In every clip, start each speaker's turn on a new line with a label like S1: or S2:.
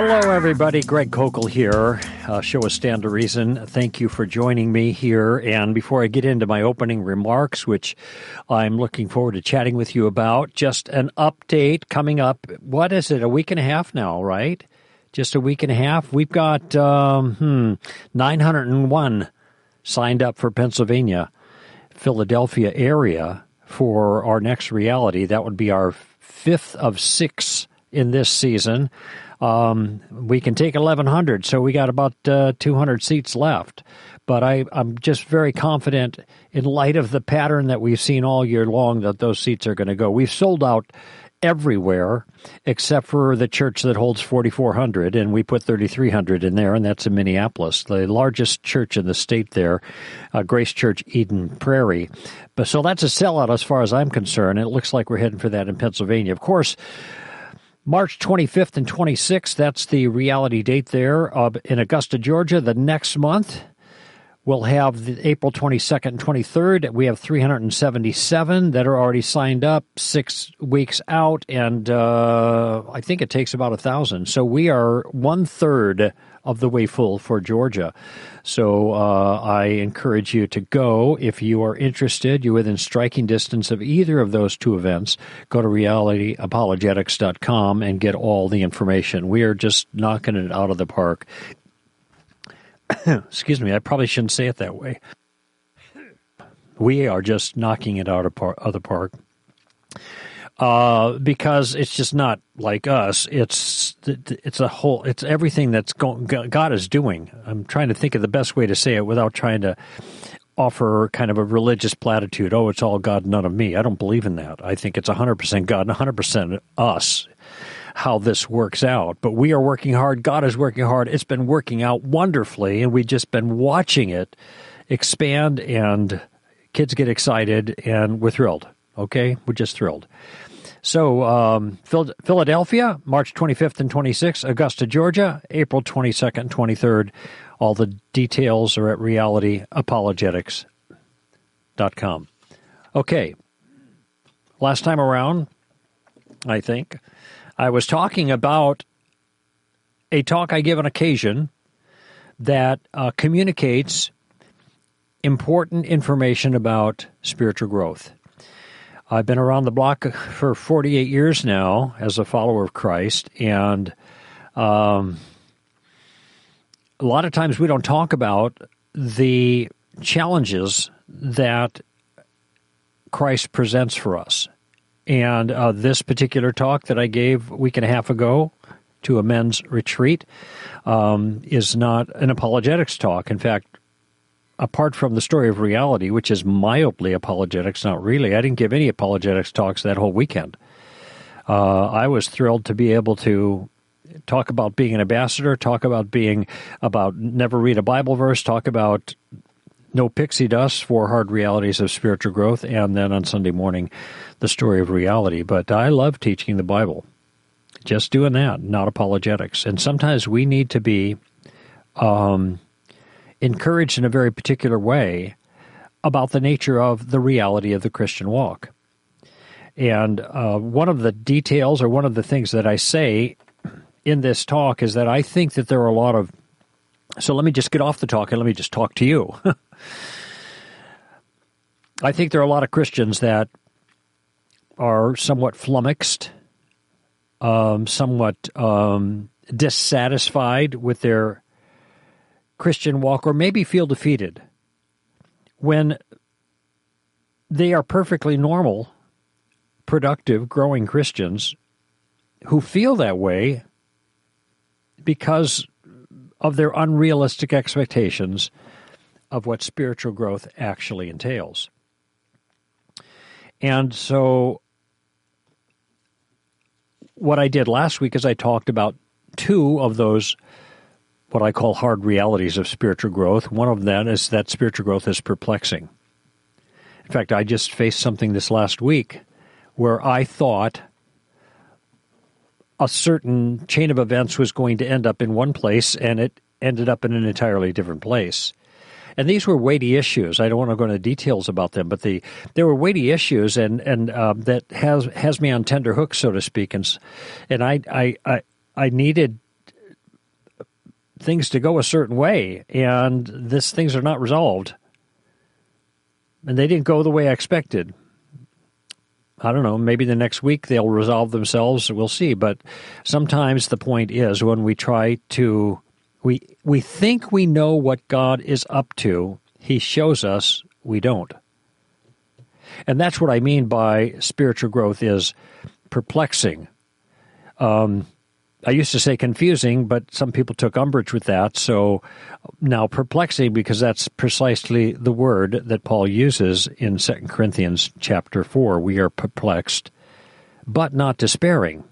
S1: Hello, everybody. Greg Koukl here. Uh, show a stand to reason. Thank you for joining me here. And before I get into my opening remarks, which I'm looking forward to chatting with you about, just an update coming up. What is it? A week and a half now, right? Just a week and a half. We've got um, hmm, 901 signed up for Pennsylvania, Philadelphia area for our next reality. That would be our fifth of six in this season. Um, we can take 1,100, so we got about uh, 200 seats left. But I, I'm just very confident, in light of the pattern that we've seen all year long, that those seats are going to go. We've sold out everywhere except for the church that holds 4,400, and we put 3,300 in there, and that's in Minneapolis, the largest church in the state there, uh, Grace Church Eden Prairie. But so that's a sellout as far as I'm concerned. It looks like we're heading for that in Pennsylvania. Of course, March 25th and 26th, that's the reality date there uh, in Augusta, Georgia. The next month, we'll have the April 22nd and 23rd. We have 377 that are already signed up, six weeks out, and uh, I think it takes about a thousand. So we are one third of the way full for Georgia. So uh, I encourage you to go if you are interested. You're within striking distance of either of those two events. Go to realityapologetics.com and get all the information. We are just knocking it out of the park. Excuse me, I probably shouldn't say it that way. We are just knocking it out of, par- of the park uh, because it's just not like us. It's it's a whole. It's everything that's going, God is doing. I'm trying to think of the best way to say it without trying to offer kind of a religious platitude. Oh, it's all God, none of me. I don't believe in that. I think it's 100% God and 100% us. How this works out, but we are working hard. God is working hard. It's been working out wonderfully, and we've just been watching it expand. And kids get excited, and we're thrilled. Okay, we're just thrilled. So, um, Philadelphia, March 25th and 26th, Augusta, Georgia, April 22nd and 23rd. All the details are at realityapologetics.com. Okay, last time around, I think, I was talking about a talk I give on occasion that uh, communicates important information about spiritual growth. I've been around the block for 48 years now as a follower of Christ, and um, a lot of times we don't talk about the challenges that Christ presents for us. And uh, this particular talk that I gave a week and a half ago to a men's retreat um, is not an apologetics talk. In fact, apart from the story of reality, which is mildly apologetics, not really. I didn't give any apologetics talks that whole weekend. Uh, I was thrilled to be able to talk about being an ambassador, talk about being about never read a Bible verse, talk about no pixie dust for hard realities of spiritual growth, and then on Sunday morning, the story of reality. But I love teaching the Bible. Just doing that, not apologetics. And sometimes we need to be um, encouraged in a very particular way about the nature of the reality of the Christian walk. And uh, one of the details, or one of the things that I say in this talk, is that I think that there are a lot of. So let me just get off the talk and let me just talk to you. I think there are a lot of Christians that are somewhat flummoxed, um, somewhat um, dissatisfied with their Christian walk or maybe feel defeated when they are perfectly normal, productive, growing Christians who feel that way because of their unrealistic expectations of what spiritual growth actually entails. And so, what I did last week is I talked about two of those what I call hard realities of spiritual growth. One of them is that spiritual growth is perplexing. In fact, I just faced something this last week where I thought a certain chain of events was going to end up in one place and it ended up in an entirely different place. And these were weighty issues. I don't want to go into details about them, but the there were weighty issues, and and uh, that has has me on tender hooks, so to speak. And and I I I, I needed things to go a certain way, and this things are not resolved. And they didn't go the way I expected. I don't know, maybe the next week they'll resolve themselves. We'll see. But sometimes the point is when we try to, we, we think we know what God is up to, He shows us we don't. And that's what I mean by spiritual growth is perplexing. Um, I used to say confusing, but some people took umbrage with that. So now perplexing because that's precisely the word that Paul uses in 2 Corinthians chapter 4. We are perplexed, but not despairing.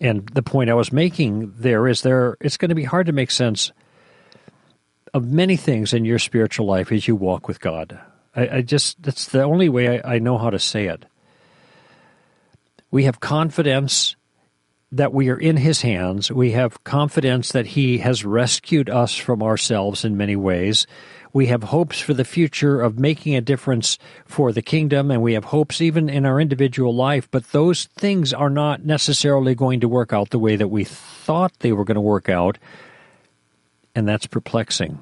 S1: And the point I was making there is there it's going to be hard to make sense of many things in your spiritual life as you walk with God. I, I just that's the only way I, I know how to say it. We have confidence that we are in His hands. We have confidence that He has rescued us from ourselves in many ways. We have hopes for the future of making a difference for the kingdom, and we have hopes even in our individual life, but those things are not necessarily going to work out the way that we thought they were going to work out, and that's perplexing.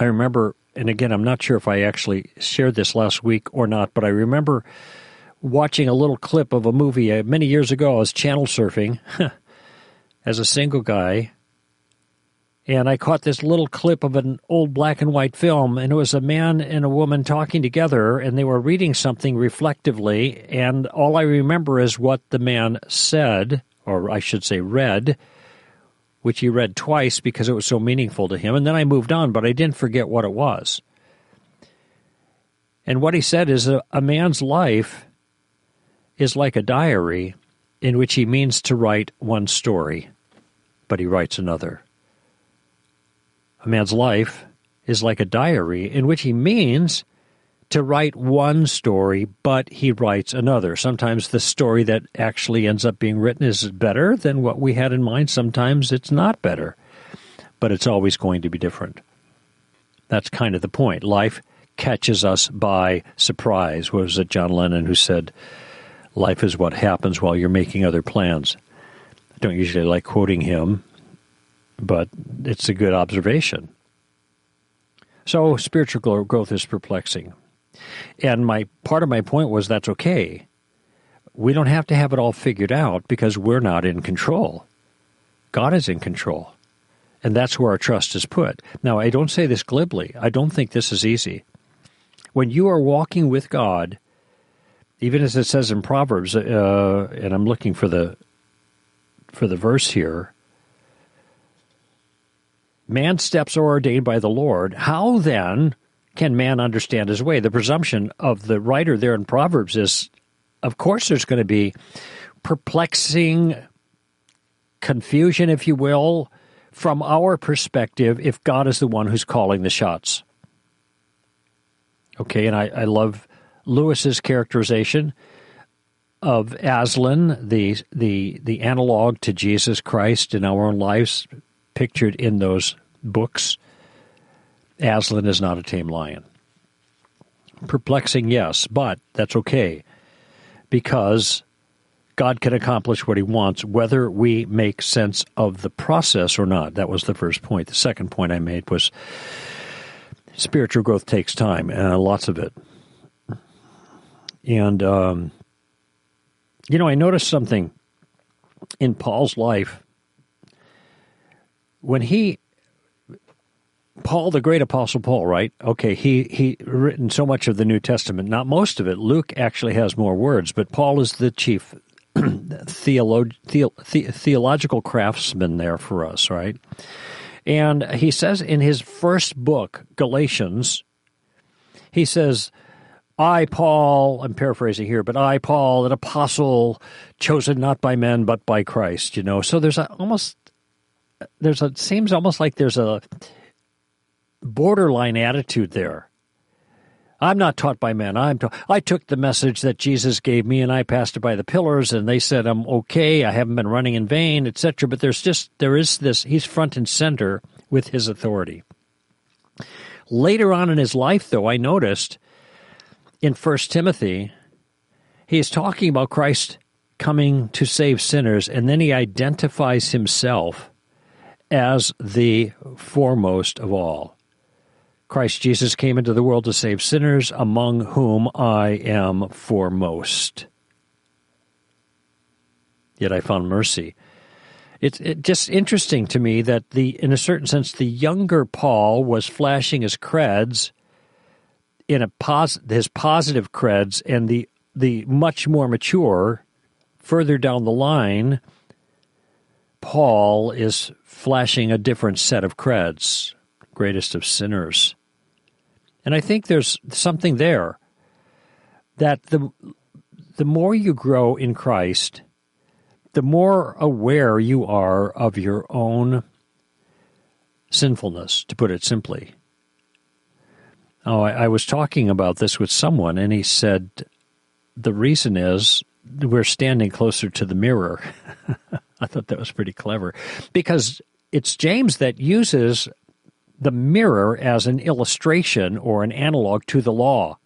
S1: I remember, and again, I'm not sure if I actually shared this last week or not, but I remember watching a little clip of a movie uh, many years ago. I was channel surfing as a single guy, and I caught this little clip of an old black and white film, and it was a man and a woman talking together, and they were reading something reflectively, and all I remember is what the man said, or I should say read, which he read twice because it was so meaningful to him, and then I moved on, but I didn't forget what it was. And what he said is a, a man's life is like a diary in which he means to write one story, but he writes another. A man's life is like a diary in which he means to write one story, but he writes another. Sometimes the story that actually ends up being written is better than what we had in mind. Sometimes it's not better, but it's always going to be different. That's kind of the point. Life catches us by surprise. Was it John Lennon who said, Life is what happens while you're making other plans. I don't usually like quoting him, but it's a good observation. So spiritual growth is perplexing. And my part of my point was that's okay. We don't have to have it all figured out because we're not in control. God is in control. And that's where our trust is put. Now, I don't say this glibly. I don't think this is easy. When you are walking with God, even as it says in Proverbs, uh, and I'm looking for the for the verse here. Man's steps are ordained by the Lord. How then can man understand his way? The presumption of the writer there in Proverbs is, of course, there's going to be perplexing confusion, if you will, from our perspective, if God is the one who's calling the shots. Okay, and I, I love Lewis's characterization of Aslan, the the the analog to Jesus Christ in our own lives, pictured in those books. Aslan is not a tame lion. Perplexing, yes, but that's okay because God can accomplish what he wants whether we make sense of the process or not. That was the first point. The second point I made was spiritual growth takes time, and lots of it. And, um, you know, I noticed something in Paul's life. When he, Paul, the great apostle Paul, right? Okay, he he written so much of the New Testament, not most of it. Luke actually has more words, but Paul is the chief theolo- the- the- theological craftsman there for us, right? And he says in his first book, Galatians, he says, I, Paul, I'm paraphrasing here, but I, Paul, an apostle chosen not by men but by Christ, you know. So there's a, almost, there's a, seems almost like there's a borderline attitude there. I'm not taught by men. I'm ta- I took the message that Jesus gave me and I passed it by the pillars and they said I'm okay. I haven't been running in vain, etc. But there's just there is this he's front and center with his authority. Later on in his life though, I noticed in First Timothy, he is talking about Christ coming to save sinners, and then he identifies himself as the foremost of all. Christ Jesus came into the world to save sinners, among whom I am foremost. Yet I found mercy. It's it just interesting to me that the, in a certain sense, the younger Paul was flashing his creds in a pos- his positive creds, and the the much more mature, further down the line, Paul is flashing a different set of creds, greatest of sinners. And I think there's something there that the the more you grow in Christ, the more aware you are of your own sinfulness, to put it simply. Oh, I, I was talking about this with someone, and he said the reason is we're standing closer to the mirror. I thought that was pretty clever because it's James that uses the mirror as an illustration or an analog to the law.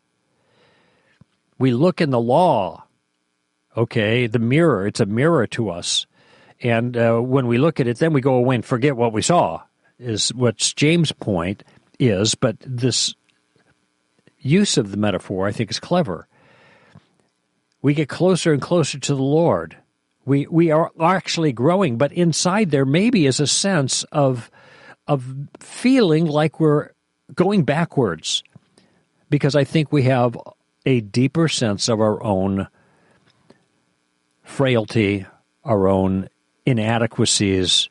S1: We look in the law, okay, the mirror, it's a mirror to us. And uh, when we look at it, then we go away and forget what we saw, is what James' point is. But this use of the metaphor, I think, is clever. We get closer and closer to the Lord. We, we are actually growing, but inside there maybe is a sense of of feeling like we're going backwards because I think we have a deeper sense of our own frailty, our own inadequacies,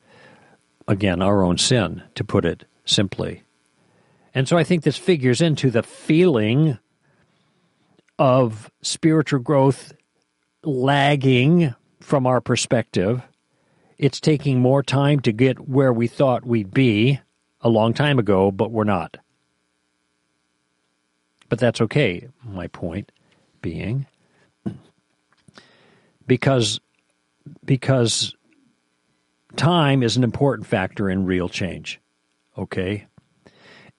S1: again, our own sin, to put it simply. And so I think this figures into the feeling of spiritual growth lagging from our perspective it's taking more time to get where we thought we'd be a long time ago, but we're not. But that's okay, my point being because because time is an important factor in real change. Okay?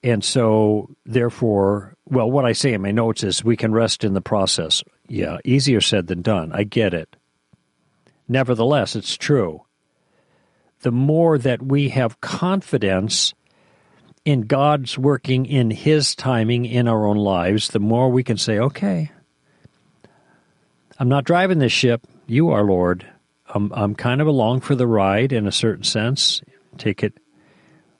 S1: And so therefore, well what I say in my notes is we can rest in the process. Yeah, easier said than done. I get it. Nevertheless, it's true the more that we have confidence in God's working in His timing in our own lives, the more we can say, okay, I'm not driving this ship. You are, Lord. I'm, I'm kind of along for the ride in a certain sense. Take it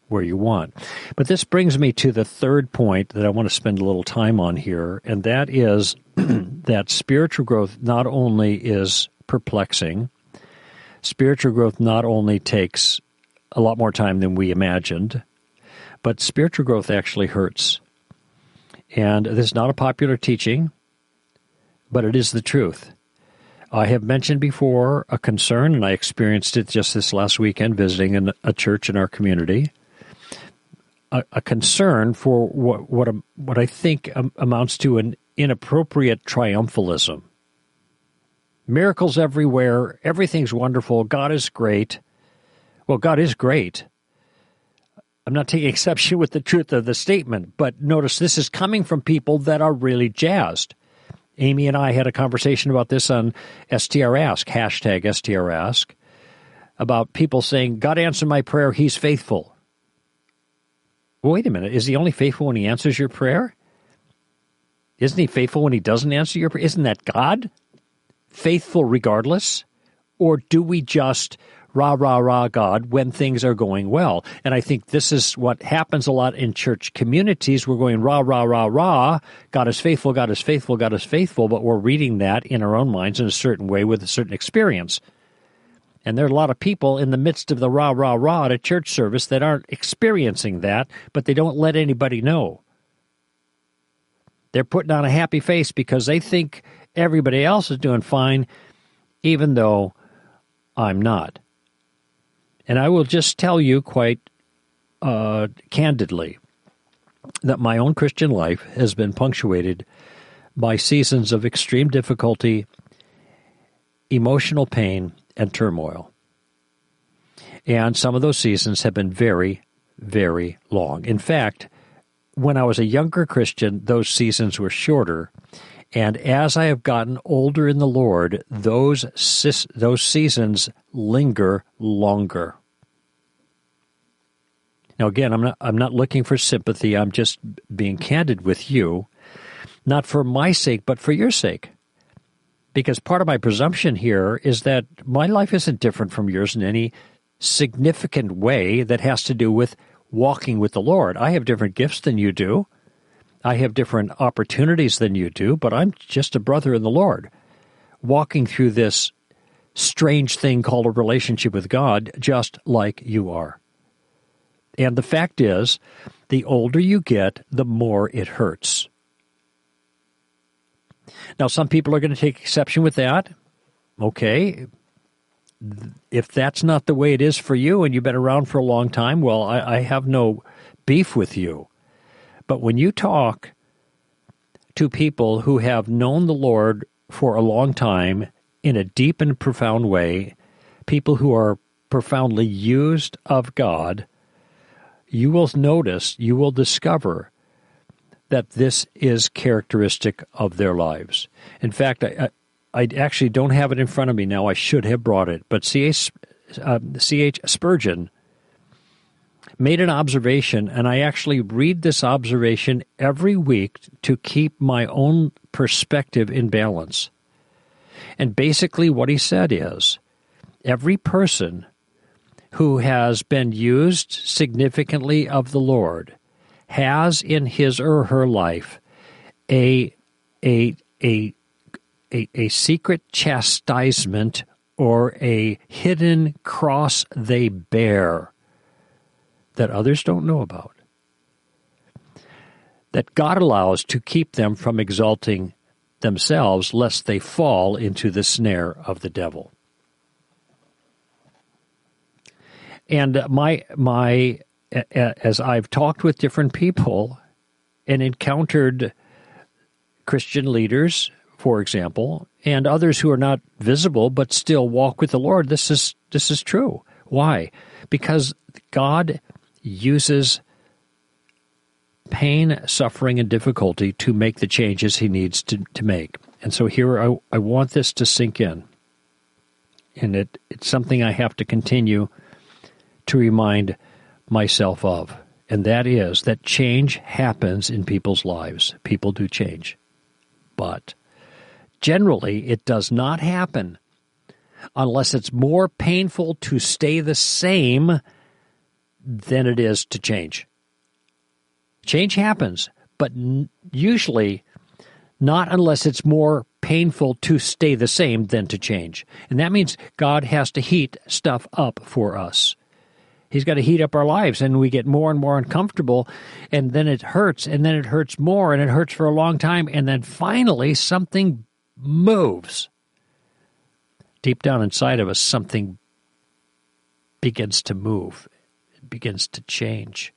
S1: where you want. But this brings me to the third point that I want to spend a little time on here, and that is that spiritual growth not only is perplexing, spiritual growth not only takes a lot more time than we imagined, but spiritual growth actually hurts. And this is not a popular teaching, but it is the truth. I have mentioned before a concern, and I experienced it just this last weekend visiting a church in our community. A, a concern for what what, um, what I think um, amounts to an inappropriate triumphalism miracles everywhere, everything's wonderful, God is great. Well, God is great. I'm not taking exception with the truth of the statement, but notice this is coming from people that are really jazzed. Amy and I had a conversation about this on STR Ask, hashtag STR Ask, about people saying, God answered my prayer, he's faithful. Wait a minute, is he only faithful when he answers your prayer? Isn't he faithful when he doesn't answer your prayer? Isn't that God? faithful regardless? Or do we just rah, rah, rah God when things are going well? And I think this is what happens a lot in church communities. We're going rah, rah, rah, rah. God is faithful, God is faithful, God is faithful, but we're reading that in our own minds in a certain way with a certain experience. And there are a lot of people in the midst of the rah, rah, rah at a church service that aren't experiencing that, but they don't let anybody know. They're putting on a happy face because they think everybody else is doing fine, even though I'm not. And I will just tell you quite uh, candidly that my own Christian life has been punctuated by seasons of extreme difficulty, emotional pain, and turmoil. And some of those seasons have been very, very long. In fact, when I was a younger Christian, those seasons were shorter. And as I have gotten older in the Lord, those those seasons linger longer. Now, again, I'm not, I'm not looking for sympathy. I'm just being candid with you, not for my sake, but for your sake. Because part of my presumption here is that my life isn't different from yours in any significant way that has to do with walking with the Lord. I have different gifts than you do. I have different opportunities than you do, but I'm just a brother in the Lord, walking through this strange thing called a relationship with God, just like you are. And the fact is, the older you get, the more it hurts. Now, some people are going to take exception with that. Okay. If that's not the way it is for you and you've been around for a long time, well, I, I have no beef with you. But when you talk to people who have known the Lord for a long time in a deep and profound way, people who are profoundly used of God, you will notice, you will discover that this is characteristic of their lives. In fact, I, I, I actually don't have it in front of me now. I should have brought it. But C.H. Uh, C.H. Spurgeon made an observation, and I actually read this observation every week to keep my own perspective in balance. And basically, what he said is every person who has been used significantly of the Lord has in his or her life a a a a, a secret chastisement or a hidden cross they bear that others don't know about. That God allows to keep them from exalting themselves lest they fall into the snare of the devil. And my my as I've talked with different people and encountered Christian leaders, for example, and others who are not visible but still walk with the Lord, this is this is true. Why? Because God uses pain, suffering, and difficulty to make the changes he needs to, to make. And so here I, I want this to sink in. And it, it's something I have to continue to remind myself of. And that is that change happens in people's lives. People do change. But generally, it does not happen unless it's more painful to stay the same than it is to change. Change happens, but usually not unless it's more painful to stay the same than to change. And that means God has to heat stuff up for us. He's got to heat up our lives, and we get more and more uncomfortable, and then it hurts, and then it hurts more, and it hurts for a long time, and then finally something moves. Deep down inside of us, something begins to move it begins to change.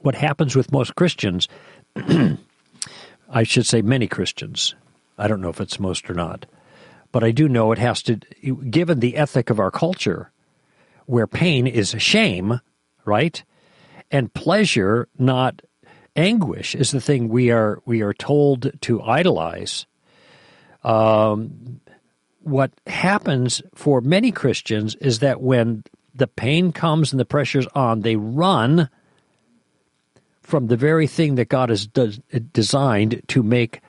S1: What happens with most Christians, I should say many Christians, I don't know if it's most or not, but I do know it has to, given the ethic of our culture, where pain is shame, right? And pleasure, not anguish, is the thing we are we are told to idolize. Um, what happens for many Christians is that when the pain comes and the pressure's on, they run from the very thing that God has designed to make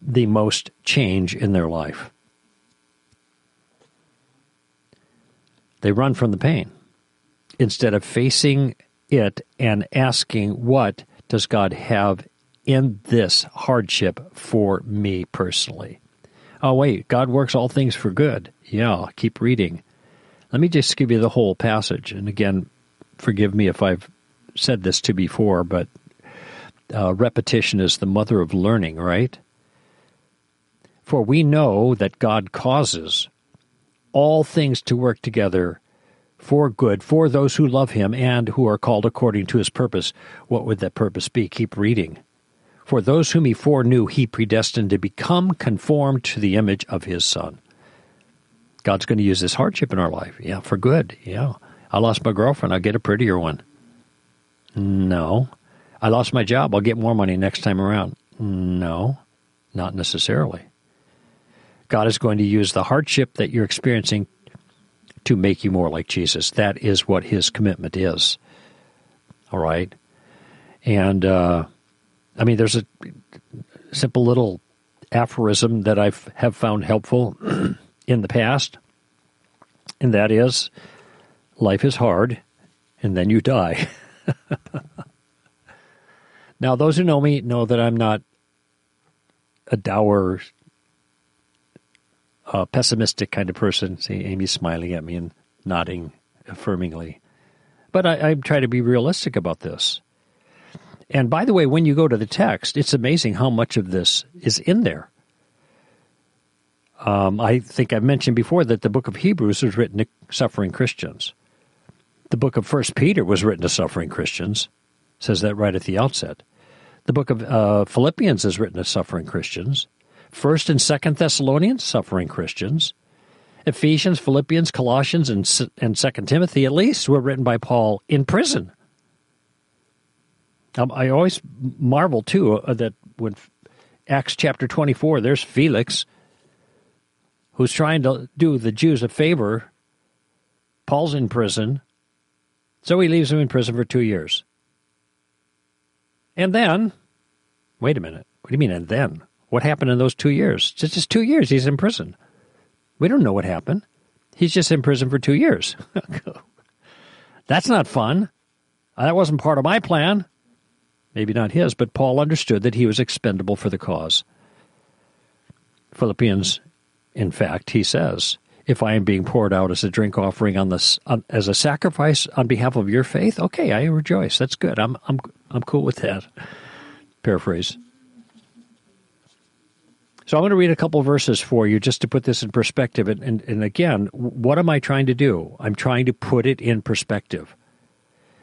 S1: the most change in their life. They run from the pain instead of facing it and asking, What does God have in this hardship for me personally? Oh, wait, God works all things for good. Yeah, keep reading. Let me just give you the whole passage. And again, forgive me if I've said this to before, but uh, repetition is the mother of learning, right? For we know that God causes all things to work together for good for those who love him and who are called according to his purpose. What would that purpose be? Keep reading. For those whom he foreknew, he predestined to become conformed to the image of his Son. God's going to use this hardship in our life. Yeah, for good. Yeah. I lost my girlfriend. I'll get a prettier one. No. I lost my job. I'll get more money next time around. No, not necessarily. God is going to use the hardship that you're experiencing to make you more like Jesus. That is what his commitment is. All right. And, uh, I mean, there's a simple little aphorism that I have found helpful in the past, and that is life is hard, and then you die. now, those who know me know that I'm not a dour, uh, pessimistic kind of person. See, Amy's smiling at me and nodding affirmingly. But I, I try to be realistic about this. And by the way, when you go to the text, it's amazing how much of this is in there. Um, I think I've mentioned before that the book of Hebrews was written to suffering Christians. The book of First Peter was written to suffering Christians. Says that right at the outset. The book of uh, Philippians is written to suffering Christians. First and Second Thessalonians, suffering Christians. Ephesians, Philippians, Colossians, and and Second Timothy, at least, were written by Paul in prison. Um, I always marvel too uh, that when Acts chapter twenty-four, there's Felix, who's trying to do the Jews a favor. Paul's in prison, so he leaves him in prison for two years. And then, wait a minute. What do you mean, and then? What happened in those two years? It's just two years he's in prison. We don't know what happened. He's just in prison for two years. That's not fun. Uh, that wasn't part of my plan. Maybe not his, but Paul understood that he was expendable for the cause. Philippians, in fact, he says, if I am being poured out as a drink offering on this on, as a sacrifice on behalf of your faith, okay, I rejoice. That's good. I'm I'm I'm cool with that. Paraphrase. So I'm going to read a couple verses for you just to put this in perspective. And, and, and again, what am I trying to do? I'm trying to put it in perspective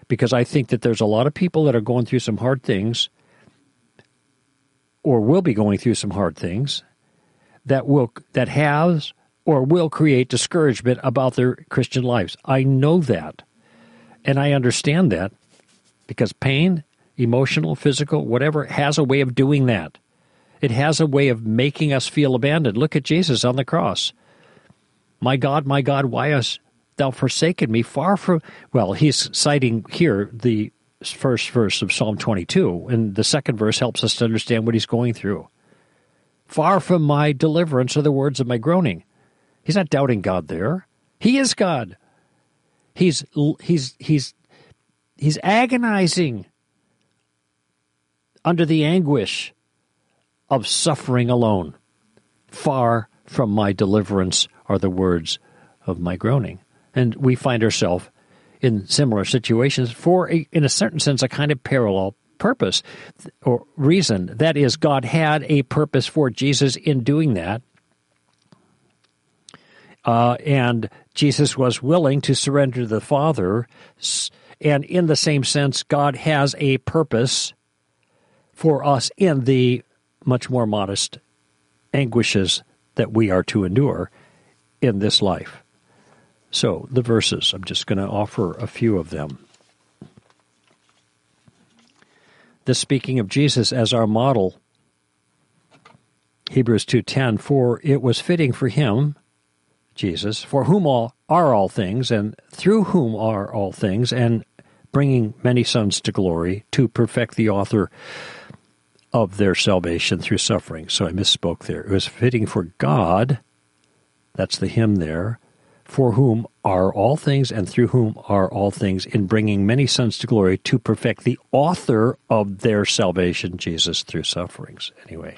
S1: because I think that there's a lot of people that are going through some hard things or will be going through some hard things that will that has or will create discouragement about their Christian lives. I know that. And I understand that because pain, emotional, physical, whatever, has a way of doing that. It has a way of making us feel abandoned. Look at Jesus on the cross. My God, my God, why hast thou forsaken me? Far from, well, he's citing here the first verse of Psalm 22, and the second verse helps us to understand what he's going through. Far from my deliverance are the words of my groaning. He's not doubting God there. He is God. He's he's he's he's agonizing under the anguish of suffering alone. Far from my deliverance are the words of my groaning. And we find ourselves in similar situations for, a, in a certain sense, a kind of parallel purpose or reason. That is, God had a purpose for Jesus in doing that. Uh, and Jesus was willing to surrender to the Father. And in the same sense, God has a purpose for us in the much more modest anguishes that we are to endure in this life. So, the verses, I'm just going to offer a few of them. This speaking of Jesus as our model, Hebrews 2:10, for it was fitting for him Jesus, for whom all are all things, and through whom are all things, and bringing many sons to glory, to perfect the author of their salvation through suffering. So I misspoke there. It was fitting for God, that's the him there, for whom are all things, and through whom are all things, in bringing many sons to glory, to perfect the author of their salvation, Jesus, through sufferings. Anyway,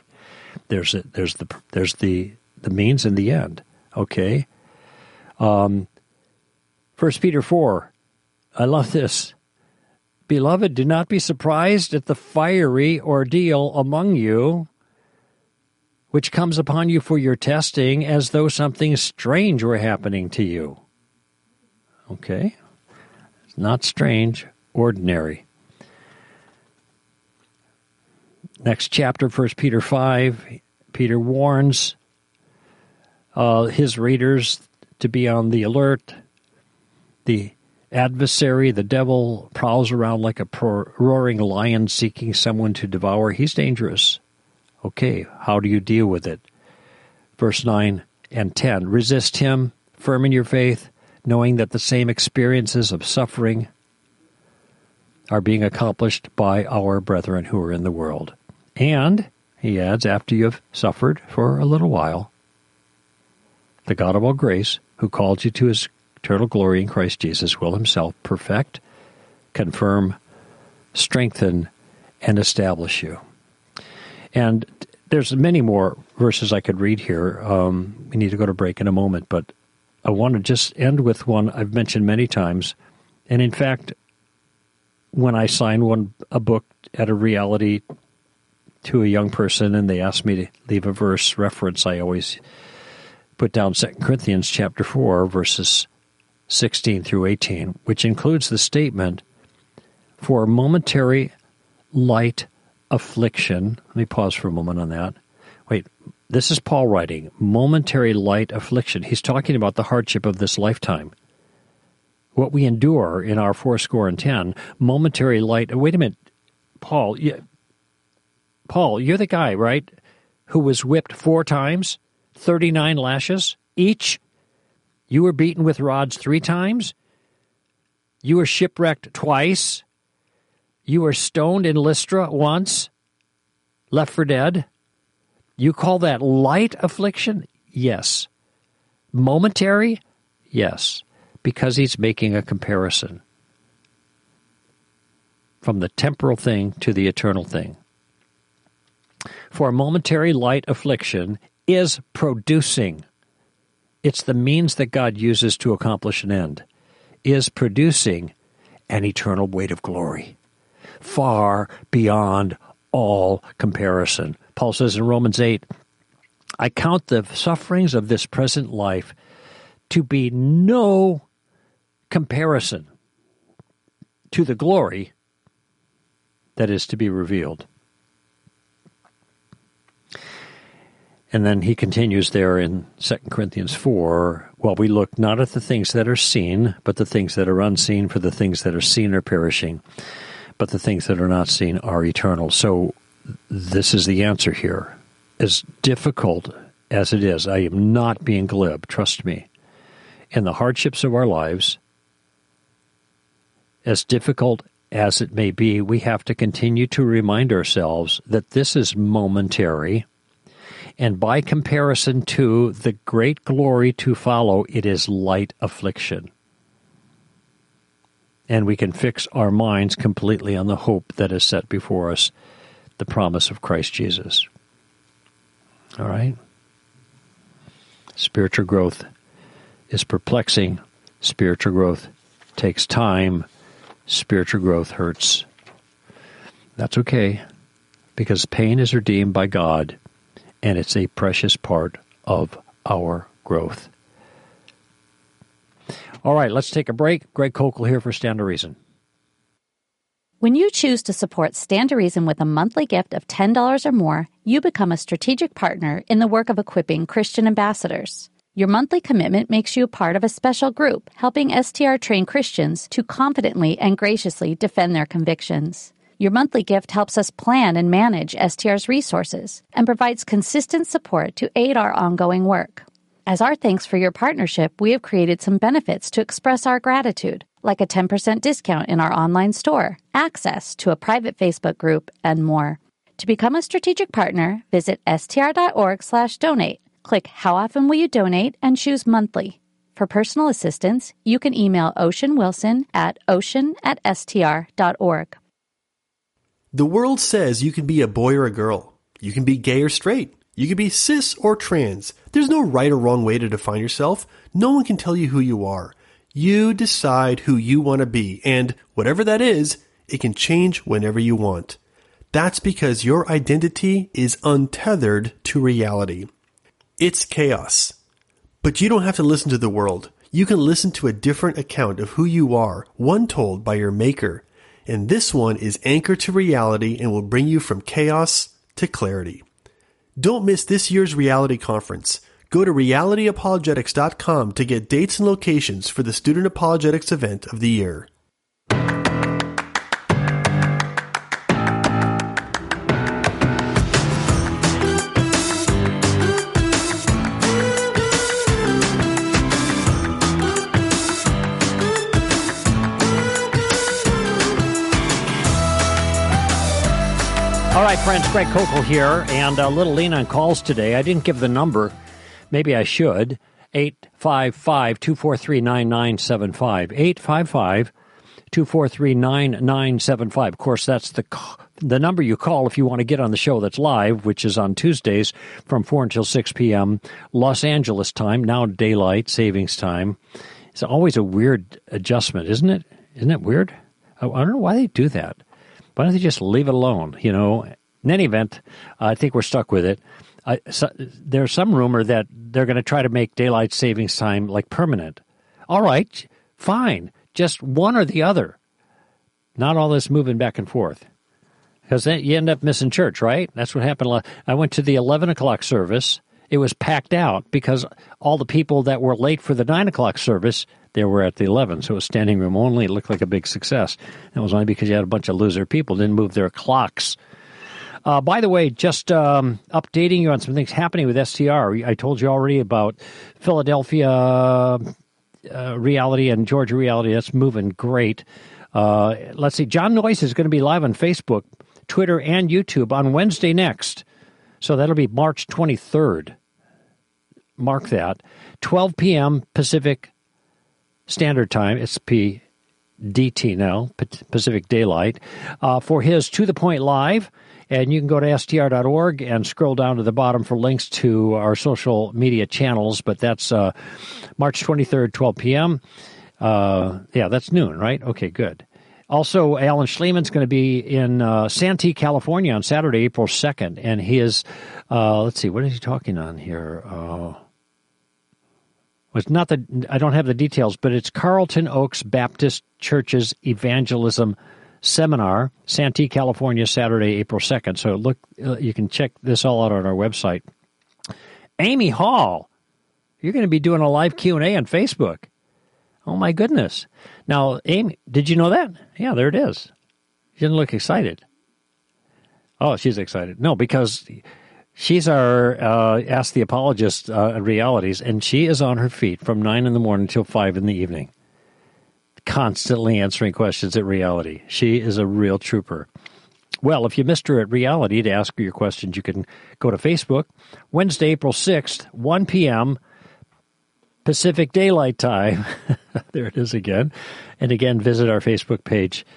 S1: there's a, there's the there's the the means and the end. Okay. Um, First Peter 4. I love this. Beloved, do not be surprised at the fiery ordeal among you, which comes upon you for your testing, as though something strange were happening to you. Okay? It's not strange, ordinary. Next chapter, First Peter 5, Peter warns uh, his readers to be on the alert. The adversary, the devil, prowls around like a roaring lion seeking someone to devour. He's dangerous. Okay, how do you deal with it? Verse 9 and 10 Resist him, firm in your faith, knowing that the same experiences of suffering are being accomplished by our brethren who are in the world. And, he adds, after you have suffered for a little while, the God of all grace, who called you to his eternal glory in Christ Jesus, will himself perfect, confirm, strengthen, and establish you. And there's many more verses I could read here. Um, we need to go to break in a moment, but I want to just end with one I've mentioned many times. And in fact, when I sign one a book at a reality to a young person and they ask me to leave a verse reference, I always put down 2 Corinthians chapter 4 verses 16 through 18, which includes the statement for momentary light affliction. Let me pause for a moment on that. Wait, this is Paul writing momentary light affliction. He's talking about the hardship of this lifetime. What we endure in our fourscore and ten, momentary light. Wait a minute, Paul. You, Paul, you're the guy, right? Who was whipped four times, 39 lashes each? You were beaten with rods three times? You were shipwrecked twice? You were stoned in Lystra once, left for dead. You call that light affliction? Yes. Momentary? Yes. Because he's making a comparison from the temporal thing to the eternal thing. For a momentary light affliction is producing. It's the means that God uses to accomplish an end, is producing an eternal weight of glory far beyond all comparison. Paul says in Romans 8, I count the sufferings of this present life to be no comparison to the glory that is to be revealed. And then he continues there in 2 Corinthians 4 Well, we look not at the things that are seen, but the things that are unseen, for the things that are seen are perishing but the things that are not seen are eternal. So this is the answer here. As difficult as it is, I am not being glib, trust me. In the hardships of our lives, as difficult as it may be, we have to continue to remind ourselves that this is momentary. And by comparison to the great glory to follow, it is light affliction and we can fix our minds completely on the hope that is set before us, the promise of Christ Jesus. All right? Spiritual growth is perplexing. Spiritual growth takes time. Spiritual growth hurts. That's okay because pain is redeemed by God and it's a precious part of our growth. All right, let's take a break. Greg Koukl here for Stand to Reason.
S2: When you choose to support Stand to Reason with a monthly gift of $10 or more, you become a strategic partner in the work of equipping Christian ambassadors. Your monthly commitment makes you a part of a special group helping STR trained Christians to confidently and graciously defend their convictions. Your monthly gift helps us plan and manage STR's resources and provides consistent support to aid our ongoing work. As our thanks for your partnership, we have created some benefits to express our gratitude, like a 10% discount in our online store, access to a private Facebook group, and more. To become a strategic partner, visit str.org/donate. Click how often will you donate and choose monthly. For personal assistance, you can email Ocean Wilson at ocean at str.org.
S3: The world says you can be a boy or a girl. You can be gay or straight. You can be cis or trans. There's no right or wrong way to define yourself. No one can tell you who you are. You decide who you want to be, and whatever that is, it can change whenever you want. That's because your identity is untethered to reality. It's chaos. But you don't have to listen to the world. You can listen to a different account of who you are, one told by your maker. And this one is anchored to reality and will bring you from chaos to clarity. Don't miss this year's reality conference. Go to realityapologetics.com to get dates and locations for the Student Apologetics event of the year.
S1: All right, friends, Greg Koukl here, and a little lean on calls today. I didn't give the number. Maybe I should. 855 243 9975. 855 243 9975. Of course, that's the, the number you call if you want to get on the show that's live, which is on Tuesdays from 4 until 6 p.m. Los Angeles time, now daylight savings time. It's always a weird adjustment, isn't it? Isn't it weird? I, I don't know why they do that. Why don't they just leave it alone? You know, in any event, I think we're stuck with it. So, there's some rumor that they're going to try to make daylight savings time like permanent. All right, fine, just one or the other. Not all this moving back and forth, because you end up missing church, right? That's what happened. I went to the 11 o'clock service. It was packed out because all the people that were late for the 9 o'clock service they were at the 11, so it was standing room only. It looked like a big success. It was only because you had a bunch of loser people didn't move their clocks. Uh, by the way, just um, updating you on some things happening with STR. I told you already about Philadelphia uh, reality and Georgia reality. That's moving great. Uh, let's see. Jon Noyes is going to be live on Facebook, Twitter, and YouTube on Wednesday next. So that'll be March 23rd. Mark that. 12 p.m. Pacific Standard Time. It's PDT now, Pacific Daylight, uh, for his To the Point Live. And you can go to str.org and scroll down to the bottom for links to our social media channels. But that's uh, March 23rd, 12 p.m. Uh, yeah, that's noon, right? Okay, good. Also, Alan Shlemon's going to be in uh, Santee, California on Saturday, April 2nd. And he is, uh, let's see, what is he talking on here? It's not the I don't have the details, but it's Carlton Oaks Baptist Church's evangelism seminar, Santee, California, Saturday, April second. So look, uh, you can check this all out on our website. Amy Hall, you're going to be doing a live Q and A on Facebook. Oh my goodness! Now, Amy, did you know that? Yeah, there it is. She didn't look excited. Oh, she's excited. No, because She's our uh, Ask the Apologist uh, realities, and she is on her feet from 9 in the morning until 5 in the evening, constantly answering questions at reality. She is a real trooper. Well, if you missed her at reality to ask her your questions, you can go to Facebook, Wednesday, April 6th, 1 p.m. Pacific Daylight Time. there it is again. And again, visit our Facebook page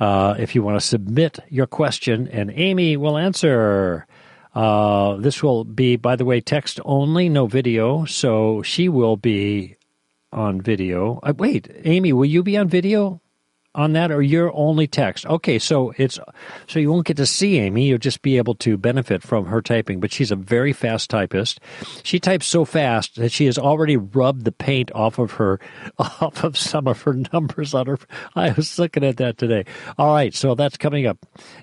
S1: uh, if you want to submit your question, and Amy will answer. Uh, this will be, by the way, text only, no video. So she will be on video. Uh, wait, Amy, will you be on video on that, or you're only text? Okay, so it's so you won't get to see Amy. You'll just be able to benefit from her typing. But she's a very fast typist. She types so fast that she has already rubbed the paint off of her, off of some of her numbers on her. I was looking at that today. All right, so that's coming up,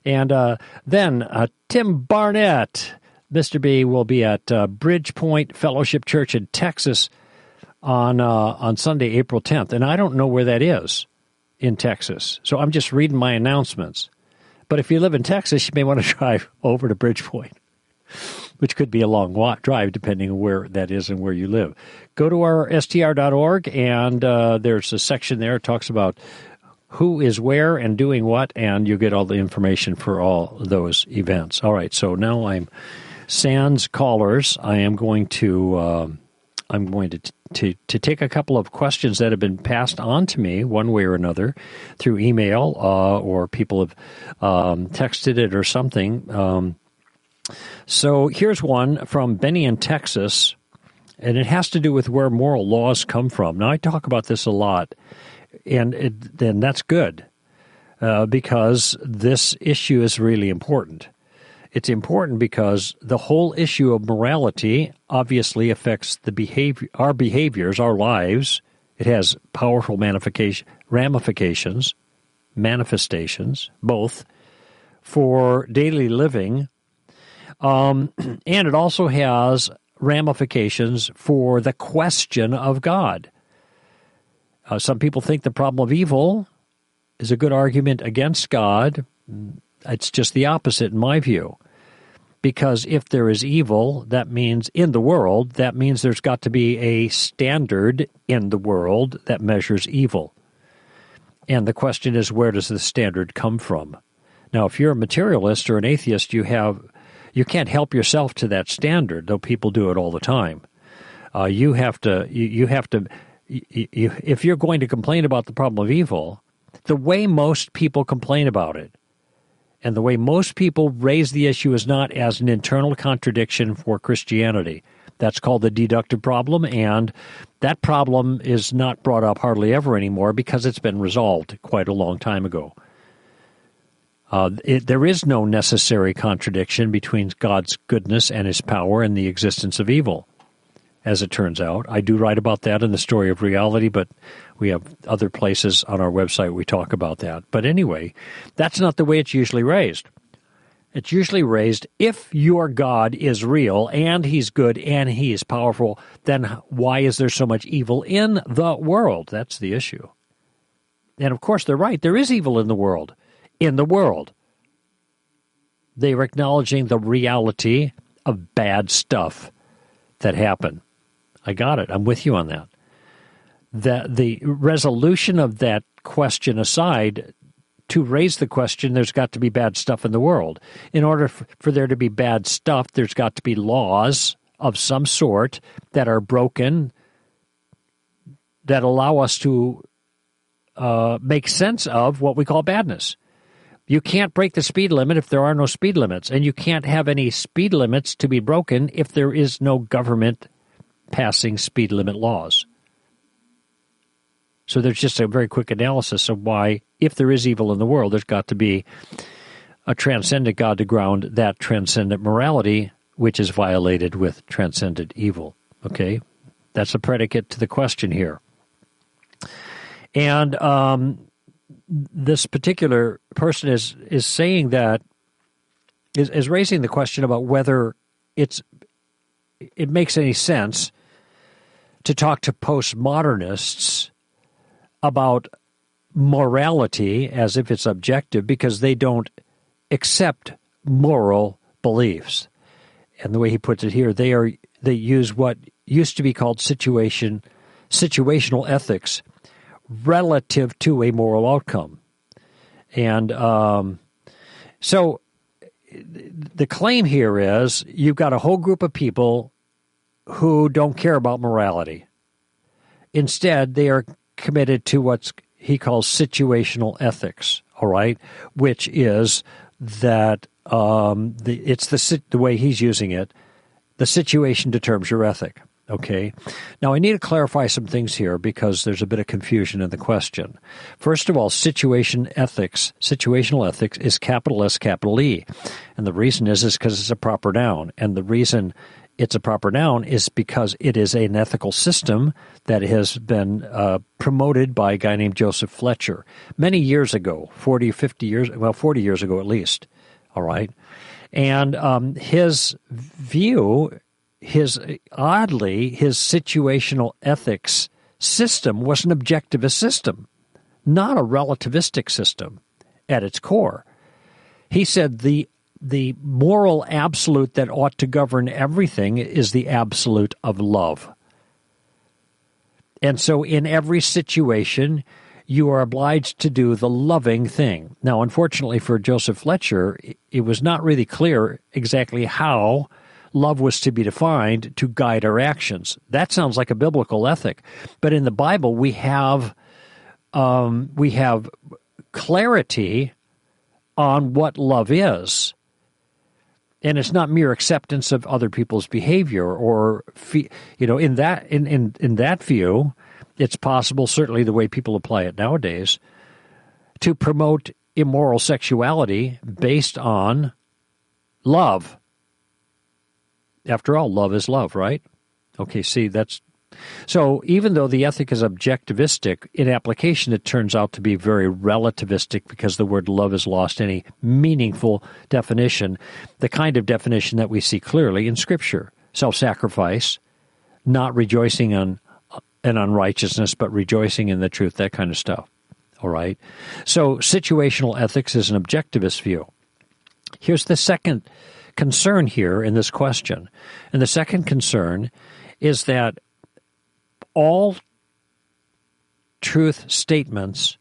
S1: and uh, then uh, Tim Barnett. Mr. B will be at uh, Bridgepoint Fellowship Church in Texas on uh, on Sunday, April 10th, and I don't know where that is in Texas. So I'm just reading my announcements. But if you live in Texas, you may want to drive over to Bridgepoint, which could be a long walk, drive depending on where that is and where you live. Go to our str.org, and uh, there's a section there that talks about who is where and doing what, and you get all the information for all those events. All right, so now I'm sans callers. I am going to. Uh, I'm going to, to to take a couple of questions that have been passed on to me one way or another through email uh, or people have um, texted it or something. Um, so here's one from Benny in Texas, and it has to do with where moral laws come from. Now I talk about this a lot, and then that's good uh, because this issue is really important. It's important because the whole issue of morality obviously affects the behavior, our behaviors, our lives. It has powerful ramifications, manifestations, both for daily living, um, and it also has ramifications for the question of God. Uh, some people think the problem of evil is a good argument against God. It's just the opposite in my view. Because if there is evil, that means in the world, that means there's got to be a standard in the world that measures evil. And the question is, where does the standard come from? Now, if you're a materialist or an atheist, you have you can't help yourself to that standard, though people do it all the time. Uh, you have to you, you have to you, you, if you're going to complain about the problem of evil, the way most people complain about it, and the way most people raise the issue is not as an internal contradiction for Christianity. That's called the deductive problem, and that problem is not brought up hardly ever anymore because it's been resolved quite a long time ago. Uh, it, there is no necessary contradiction between God's goodness and his power and the existence of evil, as it turns out. I do write about that in the story of reality, but we have other places on our website we talk about that. But anyway, that's not the way it's usually raised. It's usually raised if your God is real and he's good and he is powerful, then why is there so much evil in the world? That's the issue. And of course, they're right. There is evil in the world in the world. They are acknowledging the reality of bad stuff that happen. I got it. I'm with you on that. That the resolution of that question aside, to raise the question, there's got to be bad stuff in the world. In order for there to be bad stuff, there's got to be laws of some sort that are broken that allow us to uh, make sense of what we call badness. You can't break the speed limit if there are no speed limits, and you can't have any speed limits to be broken if there is no government passing speed limit laws. So there's just a very quick analysis of why, if there is evil in the world, there's got to be a transcendent God to ground that transcendent morality, which is violated with transcendent evil. Okay? That's a predicate to the question here. And um, this particular person is is saying that is, is raising the question about whether it's it makes any sense to talk to postmodernists about morality as if it's objective because they don't accept moral beliefs. And the way he puts it here, they are they use what used to be called situation situational ethics relative to a moral outcome. And um, so the claim here is you've got a whole group of people who don't care about morality. Instead, they are committed to what he calls situational ethics, all right, which is that um, the, it's the, the way he's using it, the situation determines your ethic. Okay. Now, I need to clarify some things here because there's a bit of confusion in the question. First of all, situation ethics, situational ethics is capital S, capital E. And the reason is, is because it's a proper noun. And the reason it's a proper noun is because it is an ethical system that has been uh, promoted by a guy named Joseph Fletcher many years ago, 40, 50 years, well, 40 years ago at least. All right. And um, his view his oddly his situational ethics system was an objectivist system, not a relativistic system at its core. He said the the moral absolute that ought to govern everything is the absolute of love. And so in every situation, you are obliged to do the loving thing. Now, unfortunately for Joseph Fletcher, it was not really clear exactly how love was to be defined to guide our actions. That sounds like a biblical ethic, but in the Bible we have um, we have clarity on what love is. And it's not mere acceptance of other people's behavior, or you know, in that in, in, in that view, it's possible, certainly the way people apply it nowadays, to promote immoral sexuality based on love. After all, love is love, right? Okay, see, that's so even though the ethic is objectivistic, in application it turns out to be very relativistic because the word love has lost any meaningful definition, the kind of definition that we see clearly in Scripture self sacrifice, not rejoicing on in unrighteousness, but rejoicing in the truth, that kind of stuff. All right? So situational ethics is an objectivist view. Here's the second concern here in this question. And the second concern is that all truth statements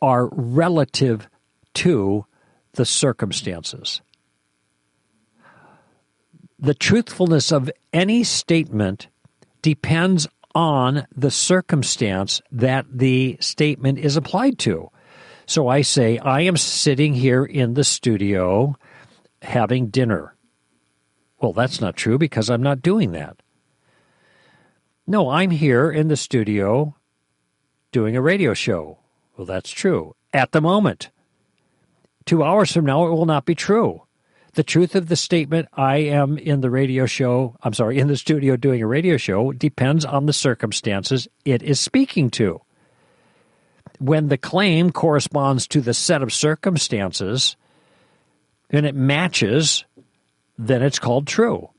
S1: are relative to the circumstances. The truthfulness of any statement depends on the circumstance that the statement is applied to. So I say, I am sitting here in the studio having dinner. Well, that's not true because I'm not doing that. No, I'm here in the studio doing a radio show. Well, that's true at the moment. Two hours from now, it will not be true. The truth of the statement, I am in the radio show, I'm sorry, in the studio doing a radio show, depends on the circumstances it is speaking to. When the claim corresponds to the set of circumstances and it matches, then it's called true.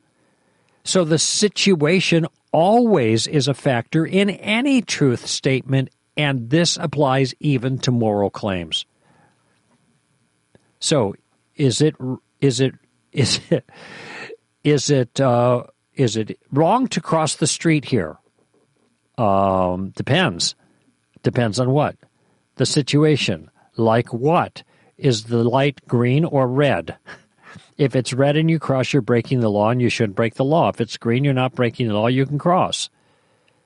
S1: So the situation always is a factor in any truth statement, and this applies even to moral claims. So, is it is it is it is it uh, is it wrong to cross the street here? Um, depends. Depends on what the situation. Like what is the light green or red? If it's red and you cross, you're breaking the law and you shouldn't break the law. If it's green, you're not breaking the law, you can cross.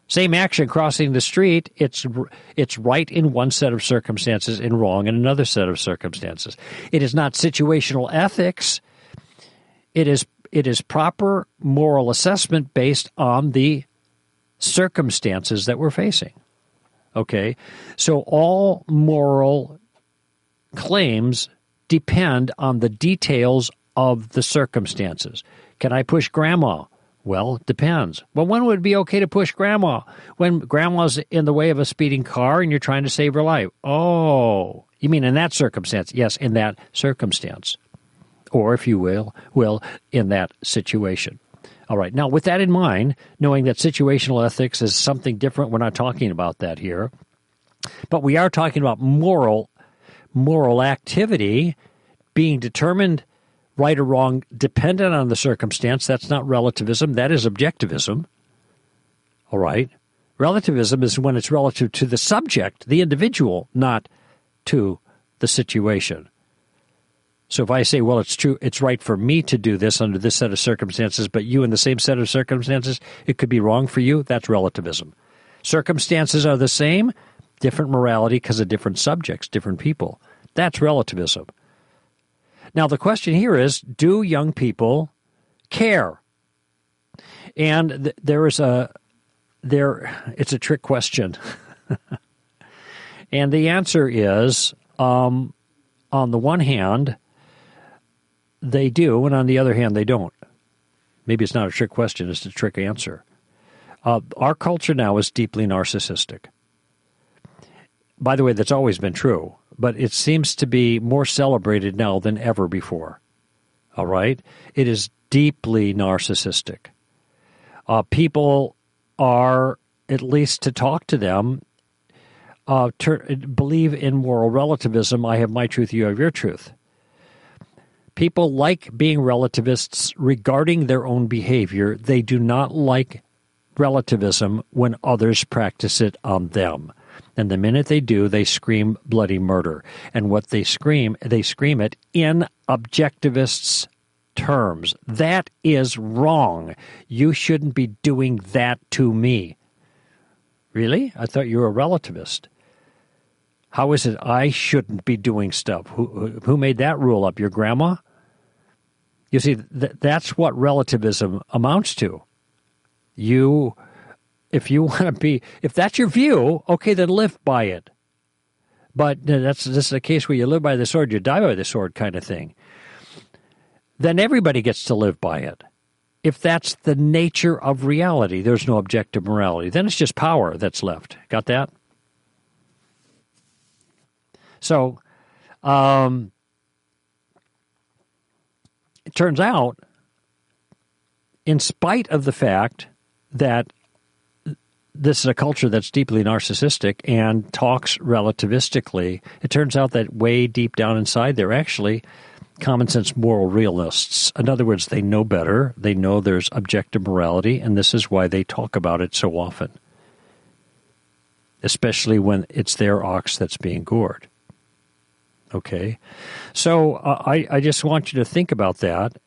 S1: Same action crossing the street, it's it's right in one set of circumstances and wrong in another set of circumstances. It is not situational ethics. It is it is proper moral assessment based on the circumstances that we're facing. Okay? So all moral claims depend on the details of the circumstances. Can I push grandma? Well, it depends. Well, when would it be okay to push grandma? When grandma's in the way of a speeding car and you're trying to save her life. Oh, you mean in that circumstance? Yes, in that circumstance. Or, if you will, will in that situation. All right. Now, with that in mind, knowing that situational ethics is something different, we're not talking about that here. But we are talking about moral moral activity being determined right or wrong dependent on the circumstance. That's not relativism, that is objectivism. All right. Relativism is when it's relative to the subject, the individual, not to the situation. So if I say, well, it's true, it's right for me to do this under this set of circumstances, but you in the same set of circumstances, it could be wrong for you, that's relativism. Circumstances are the same, different morality because of different subjects, different people. That's relativism. Now, the question here is do young people care? And th- there is a there it's a trick question. and the answer is um, on the one hand, they do, and on the other hand, they don't. Maybe it's not a trick question, it's a trick answer. Uh, our culture now is deeply narcissistic. By the way, that's always been true but it seems to be more celebrated now than ever before. All right? It is deeply narcissistic. Uh, people are, at least to talk to them, uh, ter- believe in moral relativism. I have my truth, you have your truth. People like being relativists regarding their own behavior. They do not like relativism when others practice it on them. And the minute they do, they scream bloody murder. And what they scream, they scream it in objectivists' terms. That is wrong. You shouldn't be doing that to me. Really? I thought you were a relativist. How is it I shouldn't be doing stuff? Who, who made that rule up? Your grandma? You see, th- that's what relativism amounts to. You if you want to be, if that's your view, okay, then live by it. But that's this is a case where you live by the sword, you die by the sword, kind of thing. Then everybody gets to live by it. If that's the nature of reality, there's no objective morality. Then it's just power that's left. Got that? So, um, it turns out, in spite of the fact that this is a culture that's deeply narcissistic and talks relativistically. It turns out that way deep down inside, they're actually common sense moral realists. In other words, they know better, they know there's objective morality, and this is why they talk about it so often, especially when it's their ox that's being gored. Okay, so uh, I I just want you to think about that.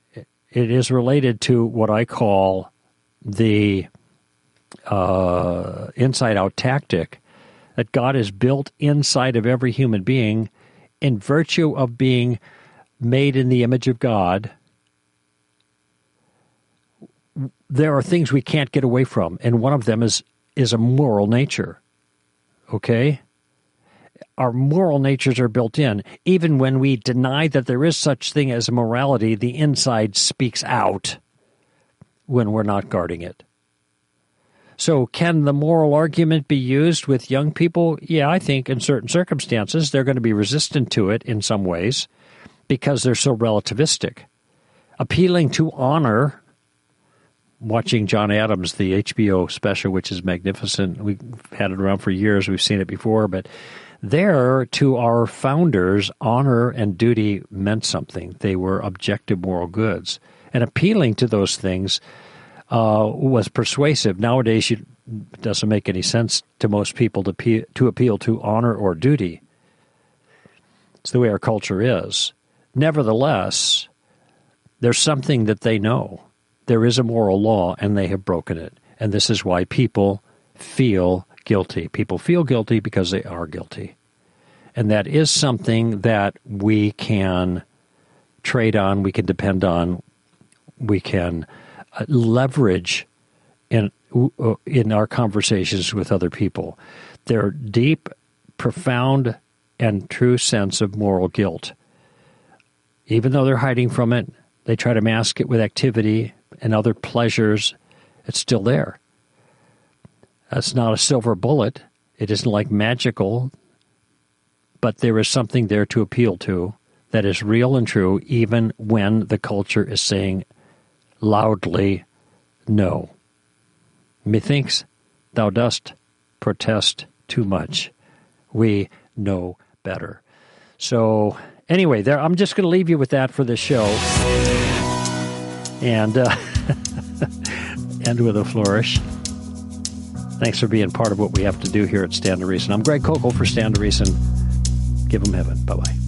S1: It is related to what I call the uh, inside out tactic that God has built inside of every human being in virtue of being made in the image of God. There are things we can't get away from, and one of them is is a moral nature. Okay? Our moral natures are built in. Even when we deny that there is such thing as morality, the inside speaks out when we're not guarding it. So, can the moral argument be used with young people? Yeah, I think in certain circumstances they're going to be resistant to it in some ways because they're so relativistic. Appealing to honor, watching John Adams, the HBO special, which is magnificent. We've had it around for years, we've seen it before, but there, to our founders, honor and duty meant something. They were objective moral goods. And appealing to those things uh, was persuasive. Nowadays, it doesn't make any sense to most people to, pe- to appeal to honor or duty. It's the way our culture is. Nevertheless, there's something that they know. There is a moral law, and they have broken it. And this is why people feel guilty. People feel guilty because they are guilty. And that is something that we can trade on, we can depend on, we can leverage in uh, in our conversations with other people. Their deep, profound, and true sense of moral guilt. Even though they're hiding from it, they try to mask it with activity and other pleasures. It's still there. That's not a silver bullet. It isn't like magical, but there is something there to appeal to that is real and true, even when the culture is saying loudly no. Methinks thou dost protest too much. We know better. So, anyway, there I'm just going to leave you with that for this show. And uh, end with a flourish. Thanks for being part of what we have to do here at Stand to Reason. I'm Greg Koukl for Stand to Reason. Give them heaven. Bye bye.